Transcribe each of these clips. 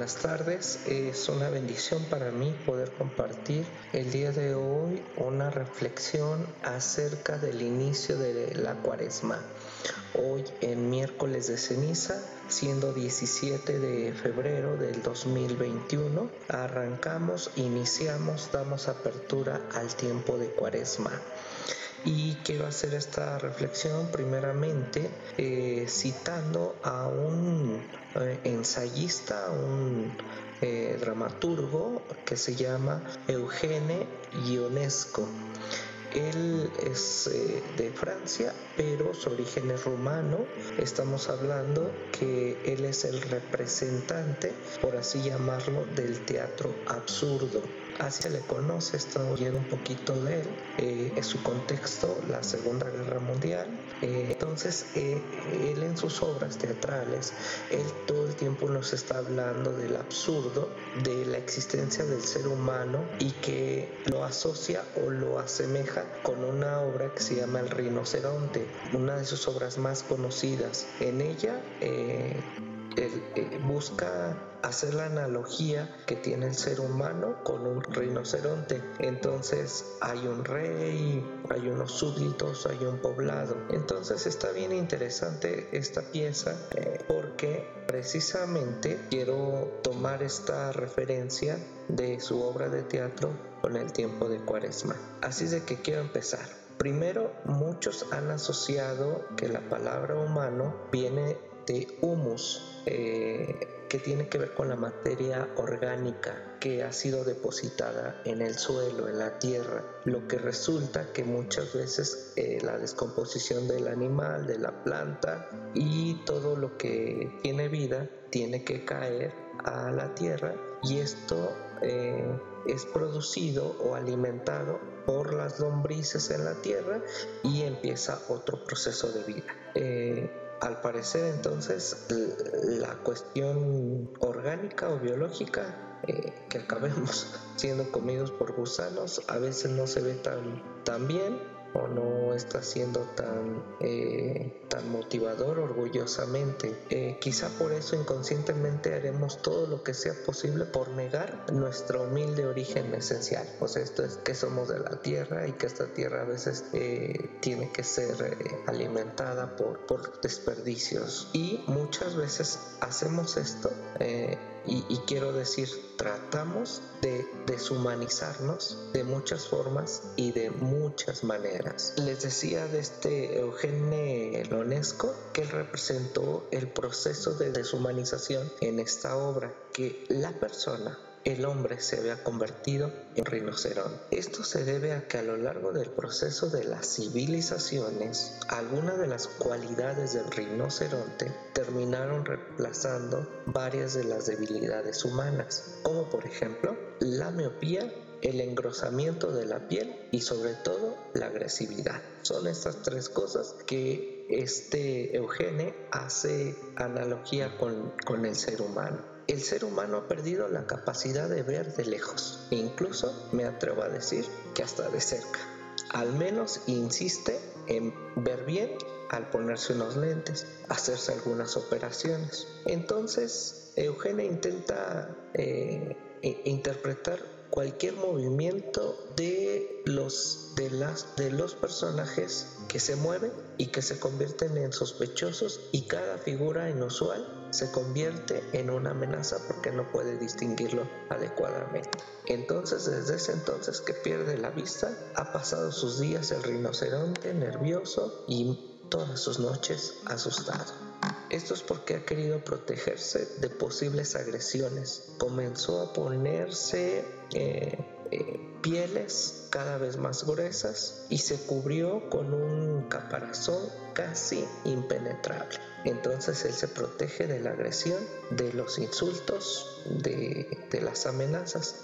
Buenas tardes, es una bendición para mí poder compartir el día de hoy una reflexión acerca del inicio de la cuaresma. Hoy en miércoles de ceniza, siendo 17 de febrero del 2021, arrancamos, iniciamos, damos apertura al tiempo de cuaresma y quiero hacer esta reflexión primeramente eh, citando a un eh, ensayista, un eh, dramaturgo que se llama Eugene Ionesco. Él es de Francia, pero su origen es rumano. Estamos hablando que él es el representante, por así llamarlo, del teatro absurdo así se le conoce, está oyendo un poquito de él, eh, en su contexto, la Segunda Guerra Mundial. Eh, entonces, eh, él en sus obras teatrales, él todo el tiempo nos está hablando del absurdo, de la existencia del ser humano y que lo asocia o lo asemeja con una obra que se llama El rinoceronte, una de sus obras más conocidas. En ella, él eh, busca hacer la analogía que tiene el ser humano con un rinoceronte. Entonces hay un rey, hay unos súbditos, hay un poblado. Entonces está bien interesante esta pieza eh, porque precisamente quiero tomar esta referencia de su obra de teatro con el tiempo de cuaresma. Así de que quiero empezar. Primero, muchos han asociado que la palabra humano viene de humus, eh, que tiene que ver con la materia orgánica que ha sido depositada en el suelo, en la tierra, lo que resulta que muchas veces eh, la descomposición del animal, de la planta y todo lo que tiene vida tiene que caer a la tierra y esto eh, es producido o alimentado por las lombrices en la tierra y empieza otro proceso de vida. Al parecer entonces la cuestión orgánica o biológica eh, que acabemos siendo comidos por gusanos a veces no se ve tan, tan bien o no está siendo tan, eh, tan motivador orgullosamente. Eh, quizá por eso inconscientemente haremos todo lo que sea posible por negar nuestro humilde origen esencial. O sea, esto es que somos de la tierra y que esta tierra a veces eh, tiene que ser alimentada por, por desperdicios. Y muchas veces hacemos esto y, quiero decir, tratamos de deshumanizarnos de muchas formas y de muchas maneras. Les decía de este Eugene Lonesco que representó el proceso de deshumanización en esta obra, que la persona el hombre se había convertido en rinoceronte. Esto se debe a que a lo largo del proceso de las civilizaciones, algunas de las cualidades del rinoceronte terminaron reemplazando varias de las debilidades humanas, como por ejemplo la miopía el engrosamiento de la piel y sobre todo la agresividad. Son estas tres cosas que este Eugene hace analogía con, con el ser humano el ser humano ha perdido la capacidad de ver de lejos, incluso me atrevo a decir que hasta de cerca. Al menos insiste en ver bien al ponerse unos lentes, hacerse algunas operaciones. Entonces, Eugenia intenta eh, interpretar cualquier movimiento de los, de, las, de los personajes que se mueven y que se convierten en sospechosos y cada figura inusual se convierte en una amenaza porque no puede distinguirlo adecuadamente. Entonces, desde ese entonces que pierde la vista, ha pasado sus días el rinoceronte nervioso y todas sus noches asustado. Esto es porque ha querido protegerse de posibles agresiones. Comenzó a ponerse eh, eh, pieles cada vez más gruesas y se cubrió con un caparazón casi impenetrable. Entonces él se protege de la agresión, de los insultos, de, de las amenazas.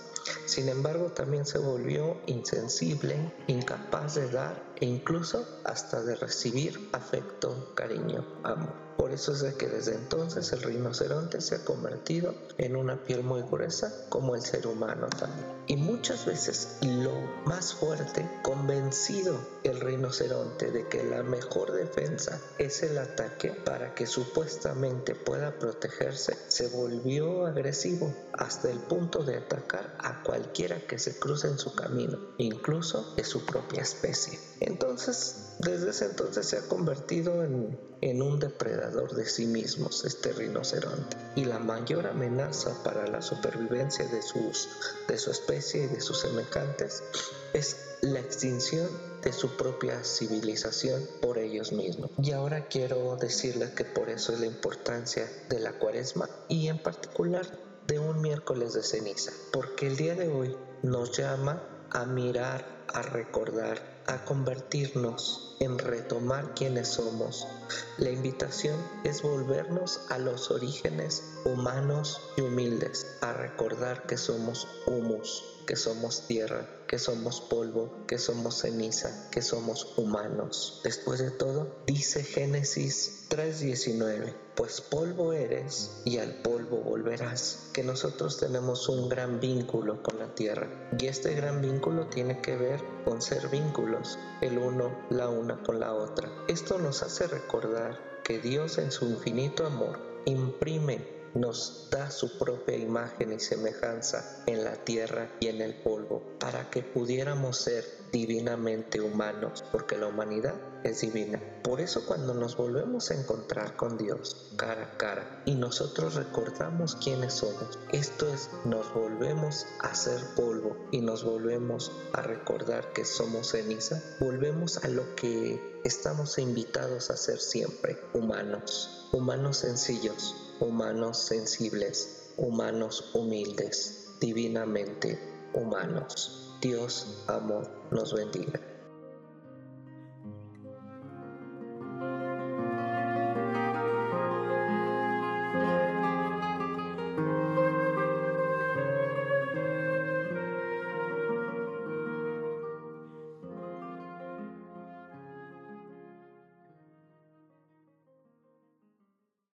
Sin embargo, también se volvió insensible, incapaz de dar e incluso hasta de recibir afecto, cariño, amor. Por eso es que desde entonces el rinoceronte se ha convertido en una piel muy gruesa como el ser humano también. Y muchas veces lo más fuerte, convencido el rinoceronte de que la mejor defensa es el ataque para que supuestamente pueda protegerse, se volvió agresivo hasta el punto de atacar a cualquiera que se cruce en su camino, incluso de su propia especie. Entonces, desde ese entonces se ha convertido en, un depredador de sí mismos, este rinoceronte. Y la mayor amenaza para la supervivencia de, de su especie y de sus semejantes es la extinción de su propia civilización por ellos mismos. Y ahora quiero decirles que por eso es la importancia de la cuaresma y en particular de un miércoles de ceniza, porque el día de hoy nos llama a mirar, a recordar, a convertirnos, en retomar quienes somos. La invitación es volvernos a los orígenes humanos y humildes, a recordar que somos humus, que somos tierra, que somos polvo, que somos ceniza, que somos humanos. Después de todo, dice Génesis 3:19, pues polvo eres y al polvo volverás, que nosotros tenemos un gran vínculo con la tierra y este gran vínculo tiene que con ser vínculos, el uno, la una con la otra. Esto nos hace recordar que Dios en su infinito amor imprime nos da su propia imagen y semejanza en la tierra y en el polvo, para que pudiéramos ser divinamente humanos, porque la humanidad es divina. Por eso cuando nos volvemos a encontrar con Dios cara a cara y nosotros recordamos quiénes somos, esto es, nos volvemos a ser polvo y nos volvemos a recordar que somos ceniza, volvemos a lo que estamos invitados a ser siempre, humanos, humanos sencillos, humanos sensibles, humanos humildes, divinamente humanos. Dios, amor, nos bendiga.